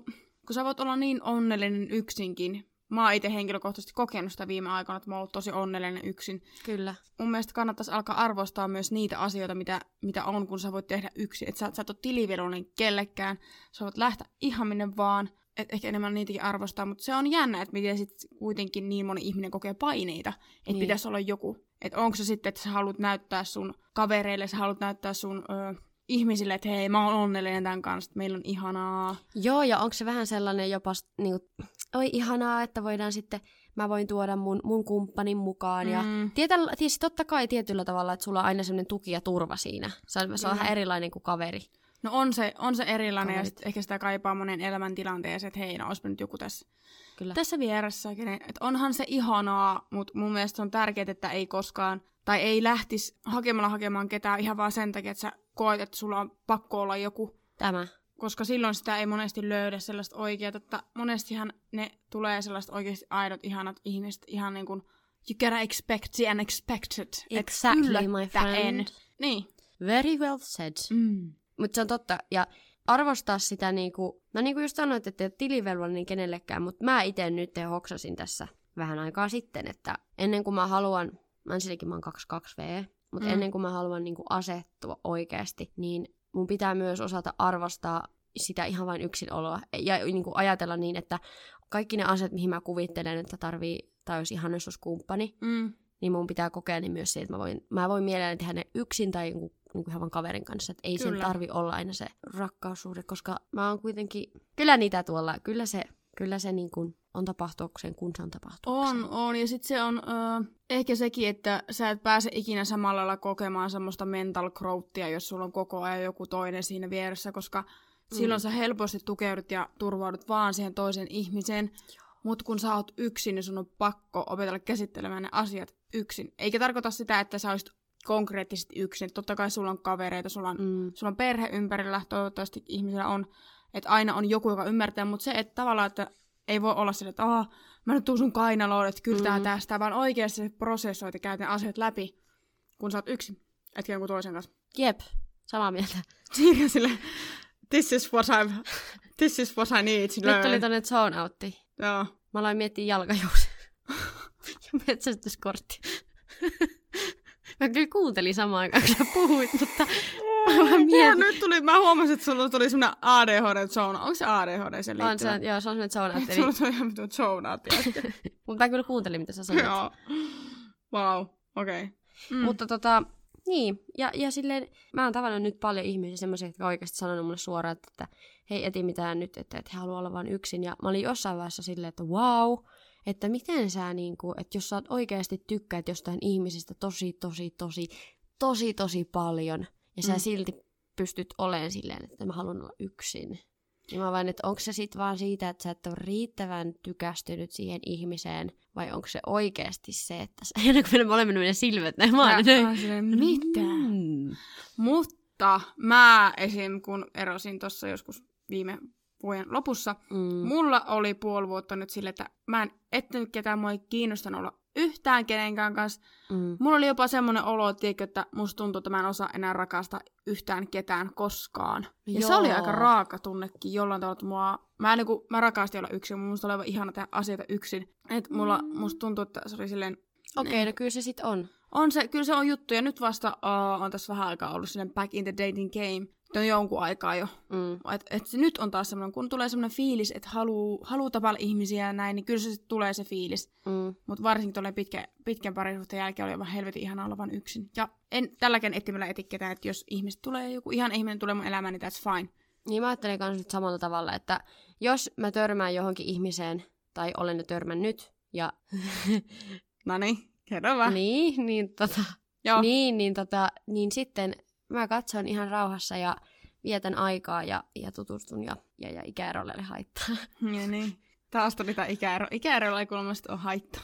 kun sä voit olla niin onnellinen yksinkin. Mä oon itse henkilökohtaisesti kokenut sitä viime aikoina, että mä oon ollut tosi onnellinen yksin. Kyllä. mun mielestä kannattaisi alkaa arvostaa myös niitä asioita, mitä, mitä on, kun sä voit tehdä yksin. Että sä, sä et ole tilivelvollinen kellekään, sä voit lähteä ihan minne vaan, että ehkä enemmän niitäkin arvostaa, mutta se on jännä, että miten sit kuitenkin niin moni ihminen kokee paineita, että Niin. pitäisi olla joku. Että onko se sitten, että sä haluat näyttää sun kavereille, sä haluat näyttää sun ö, ihmisille, että hei, mä oon onnellinen tämän kanssa, että meillä on ihanaa. Joo, ja onko se vähän sellainen jopa, s- niinku, oi ihanaa, että voidaan sitten, mä voin tuoda mun, mun kumppanin mukaan. Ja Mm. tietä, tietysti totta kai tietyllä tavalla, että sulla on aina sellainen tuki ja turva siinä. Se on, se on Mm. vähän erilainen kuin kaveri. No on se, on se erilainen ja Kaverit. sit ehkä sitä kaipaa monen elämäntilanteeseen, että hei, no olisipa nyt joku tässä Kyllä. tässä vieressä. kenen- Et onhan se ihanaa, mutta mun mielestä on tärkeää, että ei koskaan, tai ei lähtisi hakemalla hakemaan ketään ihan vaan sen takia, että sä koet, että sulla on pakko olla joku. Tämä. Koska silloin sitä ei monesti löydä sellaista oikeaa, että monestihan ne tulee sellaiset oikeasti aidot, ihanat ihmiset, ihan niin kuin you gotta expect the unexpected. Et Exactly, my yllättäen. friend. Niin. Very well said. Mm. Mutta se on totta. Ja arvostaa sitä niinku, no niinku just sanoit, että ei ole tilivelvollinen kenellekään, mutta mä itse nyt hoksasin tässä vähän aikaa sitten, että ennen kuin mä haluan, mä ensinnäkin mä oon 22V, mutta Mm. ennen kuin mä haluan niinku asettua oikeasti, niin mun pitää myös osata arvostaa sitä ihan vain yksinoloa ja niinku ajatella niin, että kaikki ne asiat, mihin mä kuvittelen, että tarvii, tai olisi ihan kumppani, Mm. niin mun pitää kokea niin myös se, että mä voin, mä voin mielelläni tehdä ne yksin tai jonkun, niin ihan vaan kaverin kanssa. Että ei sen Kyllä. tarvi olla aina se rakkaussuhde, koska mä oon kuitenkin, kyllä niitä tuolla, kyllä se, kyllä se niin kuin on tapahtuakseen, kun se on tapahtuakseen. On, on. Ja sitten se on ö, ehkä sekin, että sä et pääse ikinä samalla lailla kokemaan semmoista mental growthia, jos sulla on koko ajan joku toinen siinä vieressä, koska mm. silloin sä helposti tukeudut ja turvaudut vaan siihen toisen ihmiseen. Mutta kun sä oot yksin, niin sun on pakko opetella käsittelemään ne asiat yksin. Eikä tarkoita sitä, että sä olisit konkreettisesti yksin. Totta kai sulla on kavereita, sulla on, Mm, sulla on perhe ympärillä, toivottavasti ihmisillä on, että aina on joku, joka ymmärtää, mutta se, että tavallaan, että ei voi olla sille, että Aa, mä nyt tuun sun kainaloon, että kyllä tää Mm. tästä, vaan oikeasti prosessoit ja käyt ne asiat läpi, kun sä oot yksin, etkä jonkun toisen kanssa. Jep, samaa mieltä. (laughs) Siinä sille, this is what I, this is what I need Nyt tuli tonne zone outti. Joo. Mä aloin miettiä jalkajousia. ja (laughs) metsästyskortti. (laughs) mä kyllä kuuntelin samaan aikaan, kun sä puhuit, mutta mä mietin. nyt tuli, mä huomasin, että sulla tuli semmonen ADHD-zone. Onko se ADHD se On liittyvä? se, joo, se on semmoinen zone outti. Sulla Eli, tuli ihan zoneaatti äsken. (laughs) mutta mä kyllä kuuntelin, mitä sä sanoit. Joo. Wow, okei. Okay. Mm. Mutta tota, niin, ja, ja silleen, mä oon tavannut nyt paljon ihmisiä semmoisia, jotka oikeasti sanonut mulle suoraan, että, että hei, eti mitään nyt, että, että he haluaa olla vain yksin. Ja mä olin jossain vaiheessa silleen, että wow, että miten sä niinku, että jos sä oot oikeasti tykkäät jostain ihmisestä tosi, tosi, tosi, tosi, tosi paljon, ja sä Mm. silti pystyt olemaan silleen, että mä haluan olla yksin. Niin mä vain, että onko se sitten vaan siitä, että sä et ole riittävän tykästynyt siihen ihmiseen, vai onko se oikeasti se, että sä, (laughs) ja kun meillä molemmat menee silmät näin, mä oon, Ja- mitä? Mm. Mutta mä esim. kun erosin tuossa joskus viime vuoden lopussa, Mm. mulla oli puoli vuotta nyt sille, että mä en ettänyt ketään, mua ei kiinnostanut olla yhtään kenenkään kanssa. Mm. Mulla oli jopa semmoinen olo, tiedätkö, että musta tuntuu, että mä en osaa enää rakastaa yhtään ketään koskaan. Ja Joo. se oli aika raaka tunnekin jollain tavalla, että mua, mä, niinku, mä rakastin olla yksin, musta oli aivan ihana tehdä asioita yksin. Et mulla, Mm. musta tuntuu, että se oli silleen, Okei, okay, no kyllä se sitten on. on se, kyllä se on juttu, ja nyt vasta uh, on tässä vähän aikaa ollut silleen back in the dating game. On jonkun aikaa jo. Mm. Et, et se nyt on taas semmoinen, kun tulee semmoinen fiilis, että haluu, haluu tapailla ihmisiä ja näin, niin kyllä se tulee se fiilis. Mm. Mutta varsinkin tuolle pitkä, pitkän parisuhteen jälkeen oli aivan helvetin ihana olla yksin. Ja en tälläkään etsimällä etikketä, että jos ihmiset tulee, joku ihan ihminen tulee mun elämään, niin that's fine. Niin mä ajattelen myös nyt samalla tavalla, että jos mä törmään johonkin ihmiseen, tai olen jo törmännyt, ja (laughs) No niin, kerro vaan. niin, niin, tota, Joo. niin, niin, tota, niin sitten mä katson ihan rauhassa ja vietän aikaa ja, ja tutustun ja, ja, ja ikäerolle ei haittaa. (laughs) Ja niin. Taas tuli tää ikäero. Ikäerolla ei kuulemma ole haittaa.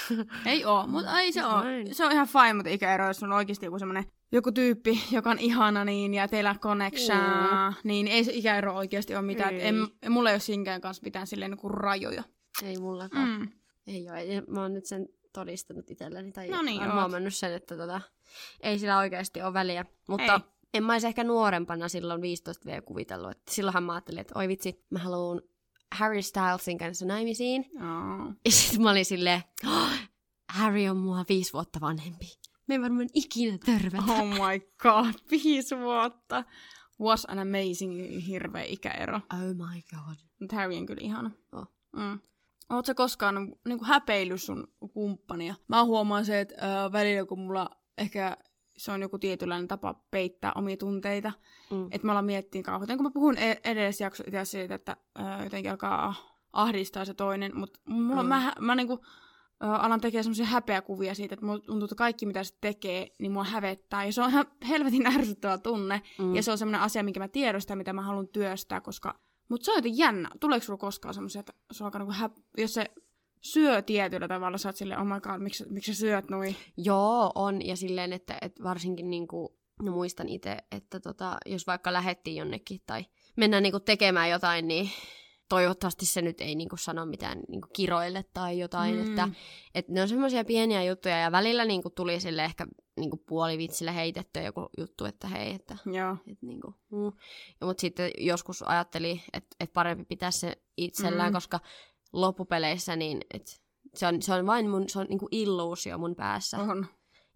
(laughs) ei oo, mutta ei se oo. Näin. Se on ihan fine, mutta ikäero, jos on oikeasti joku semmonen joku tyyppi, joka on ihana niin, ja teillä on connection, Mm. niin ei se ikäero oikeasti ole mitään. Ei. En, mulla ei ole sinkään kanssa mitään silleen niin rajoja. Ei mullakaan. Mm. Ei. Ja Mä oon nyt sen todistanut itselleni. Tai No niin, oot. huomannut sen, että tota, ei sillä oikeasti ole väliä. Mutta Ei. en mä olisi ehkä nuorempana silloin 15 v kuvitellut. Että silloinhan mä ajattelin, että oi vitsi, mä haluan Harry Stylesin kanssa naimisiin. Oh. Ja sitten mä olin silleen, "Oh, Harry on mua viisi vuotta vanhempi. Me ei varmaan ikinä törmätä. oh my god, (laughs) viisi vuotta. Was an amazing hirveä ikäero. Oh my god. Mutta Harry on kyllä ihana. Oh. Mm. Oletko koskaan niin häpeillyt sun kumppania? Mä huomaan se, että äh, välillä kun mulla ehkä se on joku tietynlainen tapa peittää omia tunteita. Mm. Että mä alan miettimään kauhean. Kun mä puhun e- edellisessä jakso itse asiassa siitä, että äh, jotenkin alkaa ahdistaa se toinen. Mutta mulla, Mm. mä, mä niinku, äh, alan tekemään semmoisia häpeäkuvia siitä, että mulla tuntuu, että kaikki mitä se tekee, niin mua hävettää. Ja se on ihan helvetin ärsyttävä tunne. Mm. Ja se on semmoinen asia, minkä mä tiedostan, mitä mä haluan työstää, koska... Mutta se on jotenkin jännä. Tuleeko sulla koskaan semmoisia, että se alkaa niinku hä... jos se syö tietyllä tavalla, sä oot silleen, oh my god, miksi, miksi sä syöt noin? Joo, on. Ja silleen, että, että varsinkin niinku, no muistan itse, että tota, jos vaikka lähettiin jonnekin tai mennään niinku tekemään jotain, niin toivottavasti se nyt ei niinku sano mitään niinku kiroille tai jotain. Mm. Että, että ne on semmoisia pieniä juttuja ja välillä niinku tuli sille ehkä niinku puolivitsillä heitettyä joku juttu, että hei, että Joo. et niinku, mm. ja, mutta sitten joskus ajatteli, että et parempi pitää se itsellään, Mm. koska loppupeleissä niin, et se, on, se on vain mun, se on niinku illuusio mun päässä. On.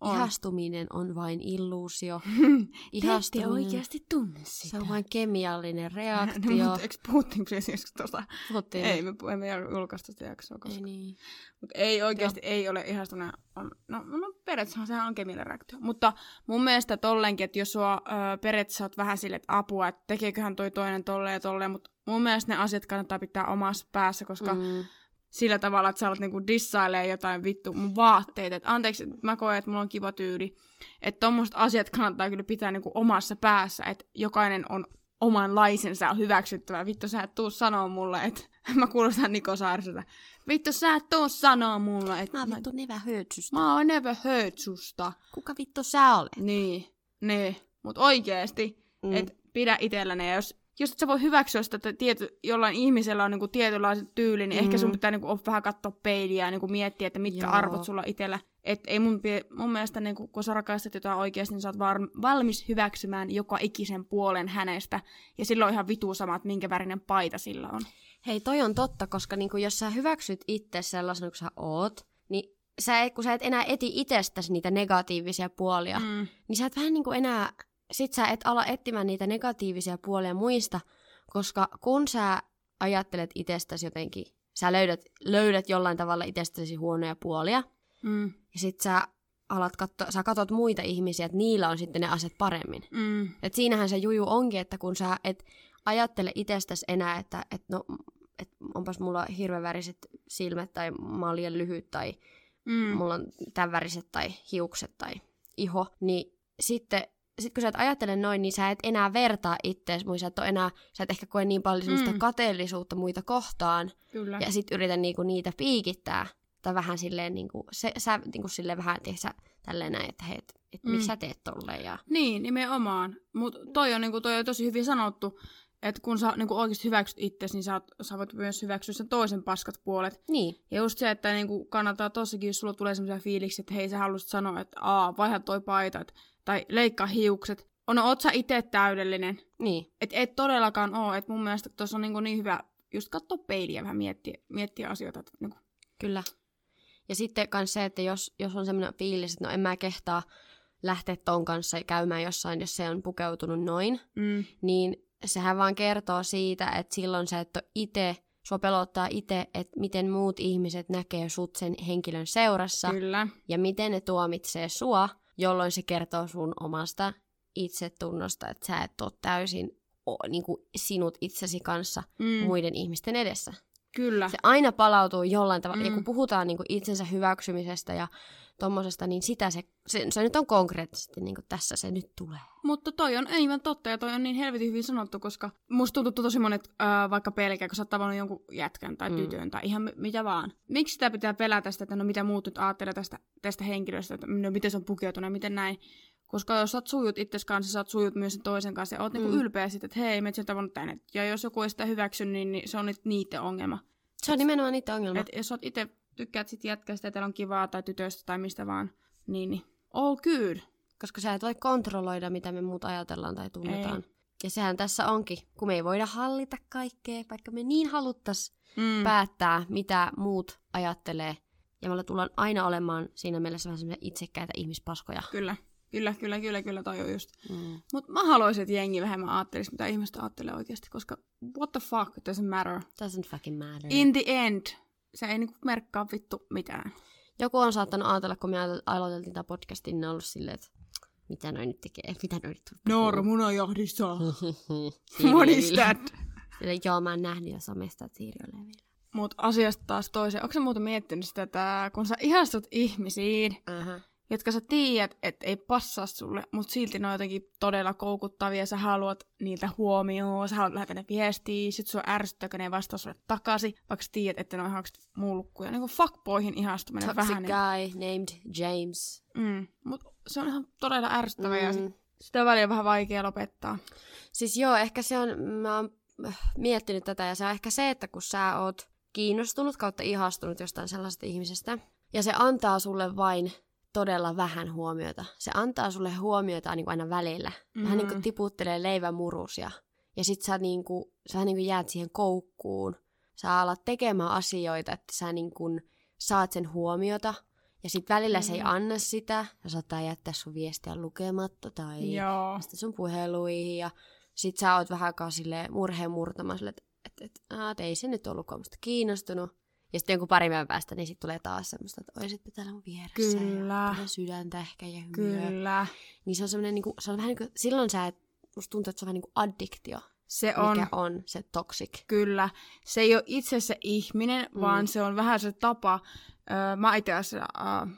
on. Ihastuminen on vain illuusio. (laughs) Te ette Ihastuminen, oikeasti tunne sitä. se on vain kemiallinen (laughs) No, reaktio. mutta eikö puhuttiinko siis joskus tuosta? Puhuttiin. Ei, me emme julkaista sitä jaksoa, koska... ei niin. Mut ei oikeasti ei ole ihastunut. On, no, no periaatteessa sehän on kemiallinen reaktio. Mutta mun mielestä tollenkin, että jos sua ö, periaatteessa oot vähän sille, että apua, että tekeeköhän toi toinen tolleen ja tolleen, mutta mun mielestä ne asiat kannattaa pitää omassa päässä, koska mm. Sillä tavalla, että sä alat niinku dissailee jotain vittu mun vaatteita. Et anteeksi, mä koen, että mulla on kiva tyyli. Että tommoset asiat kannattaa kyllä pitää niinku omassa päässä, että jokainen on omanlaisensa on hyväksyttävä. Vittu, sä et tuu sanoa mulle, että (laughs) mä kuulostan Niko Saariselta. Vittu, sä et tuu sanoa mulle, että Mä oon vittu nevä höötsystä. mä oon heard susta. Kuka vittu sä olet? Niin, niin. Mut oikeesti, Mm. et pidä itselläni. Ja jos jos et sä voi hyväksyä sitä, että tiety, jollain ihmisellä on niinku tietynlainen tyyli, niin mm. ehkä sun pitää niinku vähän katsoa peiliä ja niinku miettiä, että mitkä Joo. arvot sulla itsellä. Et ei mun, mun mielestä, niinku, kun sä rakastat jotain oikeasti, niin sä oot var- valmis hyväksymään joka ikisen puolen hänestä. Ja silloin on ihan vitu sama, että minkä värinen paita sillä on. Hei, toi on totta, koska niinku, jos sä hyväksyt itse sellaisen kuin sä oot, niin sä et, kun sä et enää eti itsestäsi niitä negatiivisia puolia, mm. niin sä et vähän niinku enää sit sä et ala etsimään niitä negatiivisia puolia muista, koska kun sä ajattelet itsestäsi jotenkin, sä löydät, löydät jollain tavalla itsestäsi huonoja puolia, mm. ja sit sä alat katso, sä katot muita ihmisiä, että niillä on sitten ne asiat paremmin. Mm. Et siinähän se juju onkin, että kun sä et ajattele itsestäsi enää, että et no, et onpas mulla hirveän väriset silmät tai mä oon liian lyhyt tai mm. mulla on tämän väriset tai hiukset tai iho, niin sitten sit kun sä et ajattele noin, niin sä et enää vertaa itseäsi muissa, että enää, sä et ehkä koe niin paljon semmoista mm. kateellisuutta muita kohtaan. Kyllä. Ja sit yritä niinku niitä piikittää. Tai vähän silleen, niinku, se, sä niinku silleen vähän, tiiäksä, tälleen näin, että hei, et, et mm. miksi sä teet tolleen. Ja... Niin, nimenomaan. Mutta toi on, niinku, toi on tosi hyvin sanottu, että kun sä niinku oikeasti hyväksyt itse, niin sä, sä voit myös hyväksyä sen toisen paskat puolet. Niin. Ja just se, että niinku kannattaa tossakin, jos sulla tulee sellaisia fiiliksi, että hei, sä haluaisit sanoa, että aa, vaiha toi paita, että tai leikkaa hiukset. On, oot sä itse täydellinen. Niin. Et et todellakaan oo. Et mun mielestä tuossa on niinku niin hyvä just katsoa peiliä vähän miettiä, miettiä asioita. Että niinku. Kyllä. Ja sitten myös se, että jos, jos on semmoinen fiilis, että no en mä kehtaa lähteä ton kanssa käymään jossain, jos se on pukeutunut noin, mm. niin sehän vaan kertoo siitä, että silloin sä et ole itse, sua pelottaa itse, että miten muut ihmiset näkee sut sen henkilön seurassa. Kyllä. Ja miten ne tuomitsee sua jolloin se kertoo sun omasta itsetunnosta, että sä et ole täysin o, niin kuin sinut itsesi kanssa mm. muiden ihmisten edessä. Kyllä. Se aina palautuu jollain tavalla. Mm. Ja kun puhutaan niin kuin itsensä hyväksymisestä ja tommosesta, niin sitä se, se, se nyt on konkreettisesti niin kuin tässä se nyt tulee. Mutta toi on aivan totta ja toi on niin helvetin hyvin sanottu, koska musta tuntuu tosi monet äh, vaikka pelkää, kun sä oot tavannut jonkun jätkän tai mm. tytön tai ihan mitä vaan. Miksi sitä pitää pelätä sitä, että no mitä muut nyt ajattelee tästä, tästä henkilöstä, että no miten se on pukeutunut ja miten näin. Koska jos sä oot sujut itses kanssa, sä oot sujut myös sen toisen kanssa ja oot niinku mm. niinku ylpeä siitä, että hei, me et tavannut tänne. Ja jos joku ei sitä hyväksy, niin, niin se on niiden ongelma. Se on nimenomaan niiden ongelma. Et jos sä oot itse tykkäät sit jätkästä, että on kivaa tai tytöstä tai mistä vaan, niin, niin all good. Koska sä et voi kontrolloida, mitä me muut ajatellaan tai tunnetaan. Ei. Ja sehän tässä onkin, kun me ei voida hallita kaikkea, vaikka me niin haluttais mm. päättää, mitä muut ajattelee. Ja me tullaan aina olemaan siinä mielessä vähän semmoisia itsekkäitä ihmispaskoja. Kyllä. Kyllä, kyllä, kyllä, kyllä, toi on just. Mm. Mutta mä haluaisin, että jengi vähemmän ajattelisi, mitä ihmiset ajattelee oikeasti, koska what the fuck, it doesn't matter. Doesn't fucking matter. In the end, se ei niinku merkkaa vittu mitään. Joku on saattanut ajatella, kun me aloiteltiin tämä podcastin, niin on ollut silleen, että mitä noin nyt tekee, mitä noin nyt Noora munajahdissa. (laughs) What is that? Sille, joo, mä oon nähnyt jo somesta, että Siiri on vielä. Mut asiasta taas toiseen. Onko sä muuten miettinyt sitä, että kun sä ihastut ihmisiin, uh-huh jotka sä tiedät, että ei passaa sulle, mutta silti ne on jotenkin todella koukuttavia, sä haluat niiltä huomioon, sä haluat lähetä ne viestiä, sit sua ärsyttää, kun ne vastaa sulle takaisin, vaikka sä tiedät, että ne on ihan mulkkuja. Niin kuin fuckboyhin ihastuminen Toxic vähän. Toxic guy niin... named James. Mm, mutta se on ihan todella ärsyttävää mm. ja sit, sitä on välillä vähän vaikea lopettaa. Siis joo, ehkä se on, mä oon miettinyt tätä ja se on ehkä se, että kun sä oot kiinnostunut kautta ihastunut jostain sellaisesta ihmisestä, ja se antaa sulle vain todella vähän huomiota. Se antaa sulle huomiota niin kuin aina välillä. Mm-hmm. Vähän niin kuin tiputtelee leivämurusia. Ja sit sä, niin kuin, sä niin kuin jäät siihen koukkuun. Sä alat tekemään asioita, että sä niin kuin saat sen huomiota. Ja sit välillä mm-hmm. se ei mm. anna sitä. Ja saattaa jättää sun viestiä lukematta tai Joo. sun puheluihin. Ja sit sä oot vähän aikaa murheen murtamassa, että et, et, et, ei se nyt ollutkaan musta kiinnostunut. Ja sitten jonkun pari päivän päästä, niin sitten tulee taas semmoista, että oisitpa täällä mun vieressä. Kyllä. Ja sydäntä ehkä ja hymyä. Kyllä. Niin se on semmoinen, niin kuin, se on vähän niin kuin, silloin sä et, musta tuntuu, että se on vähän niin kuin addiktio. Se on. Mikä on se toxic. Kyllä. Se ei ole itse se ihminen, mm. vaan se on vähän se tapa. Öö, mä itse asiassa, öö,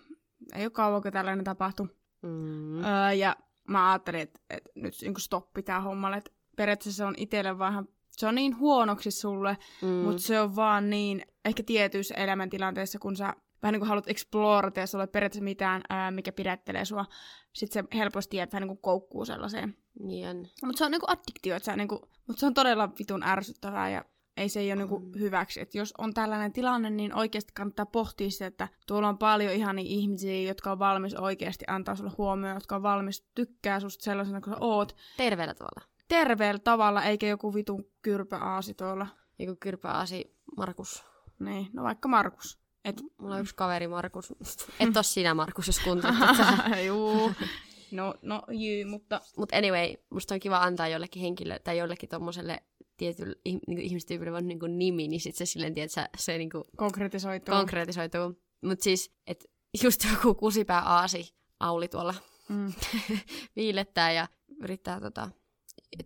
ei ole kauan, kun tällainen tapahtui. Mm. Öö, ja mä ajattelin, että, että nyt niin stoppi tää hommalle. Että periaatteessa se on itselle vähän se on niin huonoksi sulle, mm. mutta se on vaan niin, ehkä tietyissä elämäntilanteissa, kun sä vähän niin kuin haluat explorata ja sulla ei periaatteessa mitään, ää, mikä pidättelee sua. Sitten se helposti jää vähän niin kuin koukkuu sellaiseen. Niin. Mutta se on niinku addiktio, että sä niinku, mutta se on todella vitun ärsyttävää ja ei se ei ole niinku Mm. hyväksi. Et jos on tällainen tilanne, niin oikeasti kannattaa pohtia sitä, että tuolla on paljon ihania ihmisiä, jotka on valmis oikeasti antaa sulle huomioon, jotka on valmis tykkää susta sellaisena kuin sä oot. Terveellä tavalla. Terveellä tavalla, eikä joku vitun kyrpä aasi tuolla. Joku kyrpäasi Markus. Niin, no vaikka Markus. Et... Mulla on yksi kaveri Markus. (laughs) Et oo sinä Markus, jos kuuntelet. (laughs) Juu. No, no jyy, mutta Mutta anyway, musta on kiva antaa jollekin henkilölle tai jollekin tommoselle tietylle niinku ihmistyypille vaan niinku nimi, niin sit se silleen, tiedät, sä, se niinku konkretisoituu. konkretisoituu. Mutta siis, että just joku kusipää aasi Auli tuolla mm. (laughs) viilettää ja yrittää tota,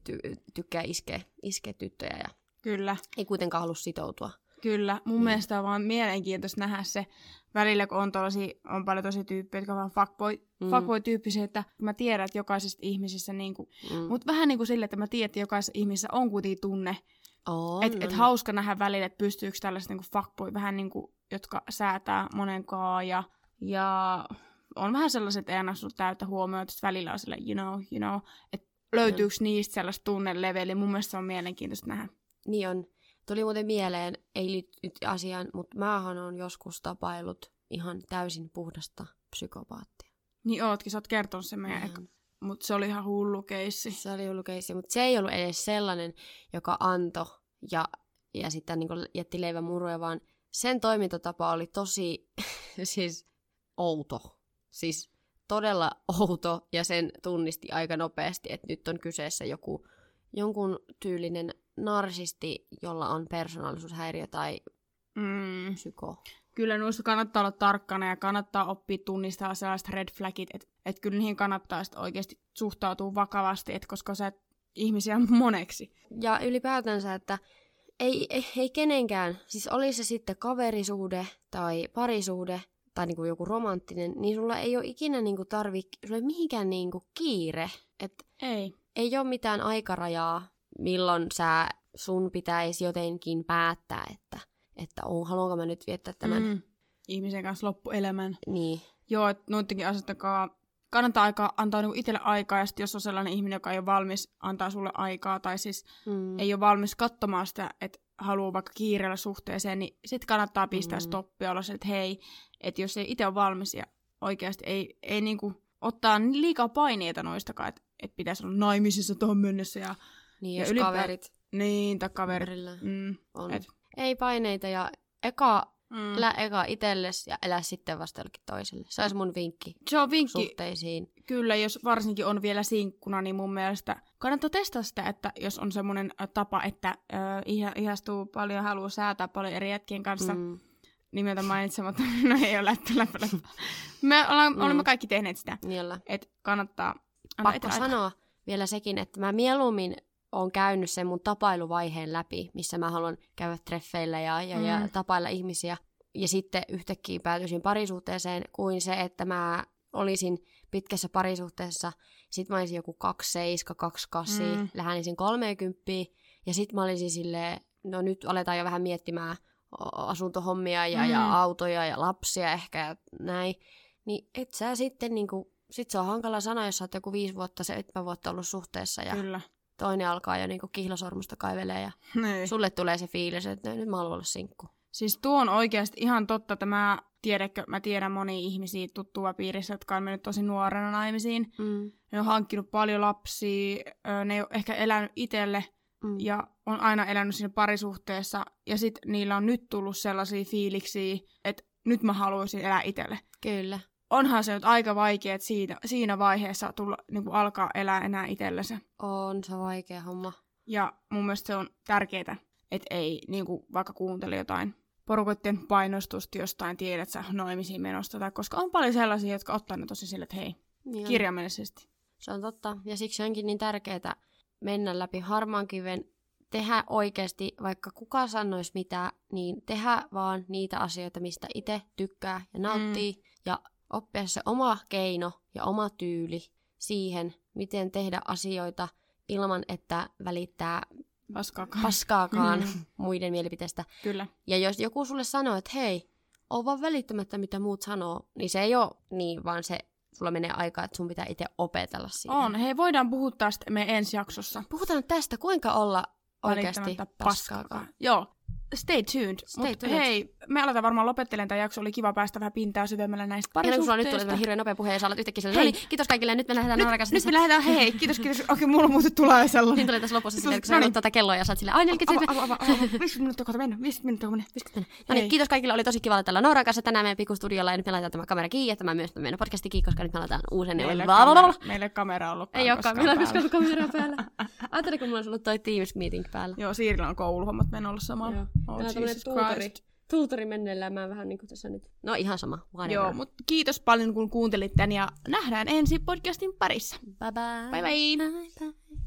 ty- tykkää iskeä, iskeä tyttöjä ja Kyllä. ei kuitenkaan halua sitoutua. Kyllä, mun Mm. mielestä on vaan mielenkiintoista nähdä se välillä, kun on, tosi, on paljon tosi tyyppejä, jotka on vaan fuckboy, Mm. fuckboy-tyyppisiä, että mä tiedän, että jokaisesta ihmisessä, niin kuin, Mm. mutta vähän niin kuin sille, että mä tiedän, että jokaisessa ihmisessä on kuitenkin tunne, On, että et on. hauska nähdä välillä, että pystyykö tällaiset niin fuckboy, vähän niin kuin, jotka säätää monenkaan ja, ja on vähän sellaiset, että ei anna täyttä huomioon, että välillä on sille, you know, you know, että löytyykö niistä sellaista tunneleveliä, mun mielestä se on mielenkiintoista nähdä. Niin on. Tuli muuten mieleen, ei liity nyt asiaan, mutta mähän on joskus tapailut ihan täysin puhdasta psykopaattia. Niin ootkin, sä oot kertonut sen meidän Ihan. Mutta se oli ihan hullu keissi. Se oli ollut keissi, mutta se ei ollut edes sellainen, joka antoi ja, ja sitten niin jätti leivän muruja, vaan sen toimintatapa oli tosi (laughs) siis outo. Siis todella outo ja sen tunnisti aika nopeasti, että nyt on kyseessä joku jonkun tyylinen narsisti, jolla on persoonallisuushäiriö tai Mm. psyko. Kyllä noista kannattaa olla tarkkana ja kannattaa oppia tunnistaa sellaiset red flagit, että et kyllä niihin kannattaa sit oikeasti suhtautua vakavasti, et koska sä et ihmisiä on (laughs) moneksi. Ja ylipäätänsä, että ei, ei, ei kenenkään, siis oli se sitten kaverisuhde tai parisuhde tai niinku joku romanttinen, niin sulla ei ole ikinä niinku tarvi, sulla ei ole mihinkään niinku kiire. Et Ei. ei ole mitään aikarajaa, milloin sä, sun pitäisi jotenkin päättää, että, että on, haluanko mä nyt viettää tämän. Mm. Ihmisen kanssa loppuelämän. Niin, Joo, että noidenkin asioiden kannattaa aika, antaa niinku itselle aikaa, ja sit jos on sellainen ihminen, joka ei ole valmis antaa sulle aikaa, tai siis mm. ei ole valmis katsomaan sitä, että haluaa vaikka kiireellä suhteeseen, niin sitten kannattaa pistää Mm. stoppia olla se, että hei, että jos ei itse ole valmis ja oikeasti ei, ei niinku ottaa liikaa paineita noistakaan, että et pitäisi olla naimisissa tuohon mennessä ja niin ja jos ylipä- kaverit niin, tai kaverit. kaverilla Mm, on. et- Ei paineita ja eka, mm. elä eka itelles ja elä sitten vasta jollekin toiselle. Se olisi mun vinkki Se on vinkki, suhteisiin. kyllä, jos varsinkin on vielä sinkkuna, niin mun mielestä kannattaa testaa sitä, että jos on semmoinen tapa, että iha- ihastuu paljon ja haluaa säätää paljon eri jätkien kanssa, mm. Nimeltä mainitsematta, (laughs) no ei ole läppä, läppä. Me ollaan, Mm. mm. olemme kaikki tehneet sitä, Niillä. että kannattaa Pakko sanoa vielä sekin, että mä mieluummin on käynyt sen mun tapailuvaiheen läpi, missä mä haluan käydä treffeillä ja, ja, mm. ja tapailla ihmisiä. Ja sitten yhtäkkiä päätyisin parisuhteeseen, kuin se, että mä olisin pitkässä parisuhteessa, sit mä olisin joku 27, 28, mm. Lähenisin 30, ja sit mä olisin silleen, no nyt aletaan jo vähän miettimään asuntohommia ja, mm. ja autoja ja lapsia ehkä ja näin. Niin et sä sitten niinku, sit se on hankala sanoa, jos sä oot joku viisi vuotta, seitsemän vuotta ollut suhteessa ja Kyllä. Toinen alkaa jo niinku kihlasormusta kaivelee ja Niin. sulle tulee se fiilis, että nyt mä haluan olla sinkku. Siis tuo on oikeasti ihan totta, että mä, tiedätkö, mä tiedän monia ihmisiä tuttua piirissä, jotka on mennyt tosi nuorena naimisiin. Mm. Ne on hankkinut paljon lapsia, ne ei ole ehkä elänyt itselle Mm. ja on aina elänyt siinä parisuhteessa. Ja sitten niillä on nyt tullut sellaisia fiiliksiä, että nyt mä haluaisin elää itselle. Kyllä. Onhan se nyt aika vaikea, että siinä, siinä vaiheessa tulla, niin kuin alkaa elää enää itsellensä. On se vaikea homma. Ja mun mielestä se on tärkeää, että ei niin kuin vaikka kuuntele jotain porukoiden painostusta jostain tiedät sä naimisiin menosta. Tai koska on paljon sellaisia, jotka ottaa ne tosi sille, että hei, Niin kirjaimellisesti. Se on totta. Ja siksi onkin niin tärkeää mennä läpi harmaan kiven, tehdä oikeasti, vaikka kuka sanoisi mitä, niin tehdä vaan niitä asioita, mistä itse tykkää ja nauttii. Mm. Ja oppia se oma keino ja oma tyyli siihen, miten tehdä asioita ilman, että välittää Paskaakaan. paskaakaan Mm. muiden mielipiteestä. Kyllä. Ja jos joku sulle sanoo, että hei, oo vaan välittämättä, mitä muut sanoo, niin se ei ole niin, vaan se sulla menee aikaa, että sun pitää itse opetella siihen. On. Hei, voidaan puhua tästä meidän ensi jaksossa. Puhutaan tästä, kuinka olla oikeasti Välittämättä paskaakaan. Joo. Stay tuned. Stay Mut tuned. hei, me aletaan varmaan lopettelemaan tämä jakso. Oli kiva päästä vähän pintaa syvemmällä näistä Ennen kuin sulla nyt tulee parisuhteista. hirveän nopea puhe ja sä alat yhtäkkiä no niin, kiitos kaikille, nyt me lähdetään Nyt, nyt me lähdetään, hei, kiitos, kiitos. Okei, mulla muuten tulee sellainen. Siinä tuli tässä lopussa on- kun sä niin. katsot tätä kelloa ja sä oot silleen, ai 47 Ava, ava, ava, ava. 50 minuuttia kohta mennä, 50 minuuttia mennä. No niin, kiitos kaikille, oli tosi kiva olla tällä Nooran kanssa tänään meidän pikustudiolla ja nyt me laitetaan tämä kamera kiinni ja tämä myös meidän podcasti kiinni, koska nyt me aletaan uusen Meille, kamera, meille kamera on ollut Ei olekaan, meillä on koskaan kamera päällä. Ajattelin, kun mulla olisi ollut toi Teams meeting päällä. Joo, Siirillä on kouluhommat menossa samalla. Joo. Oh, tämmönen Jesus tuutori, Christ. tuutori menneillään, mä vähän niinku tässä nyt. No ihan sama, whatever. Joo, mutta kiitos paljon kun kuuntelit tän ja nähdään ensi podcastin parissa. Bye bye. Bye bye. bye, bye.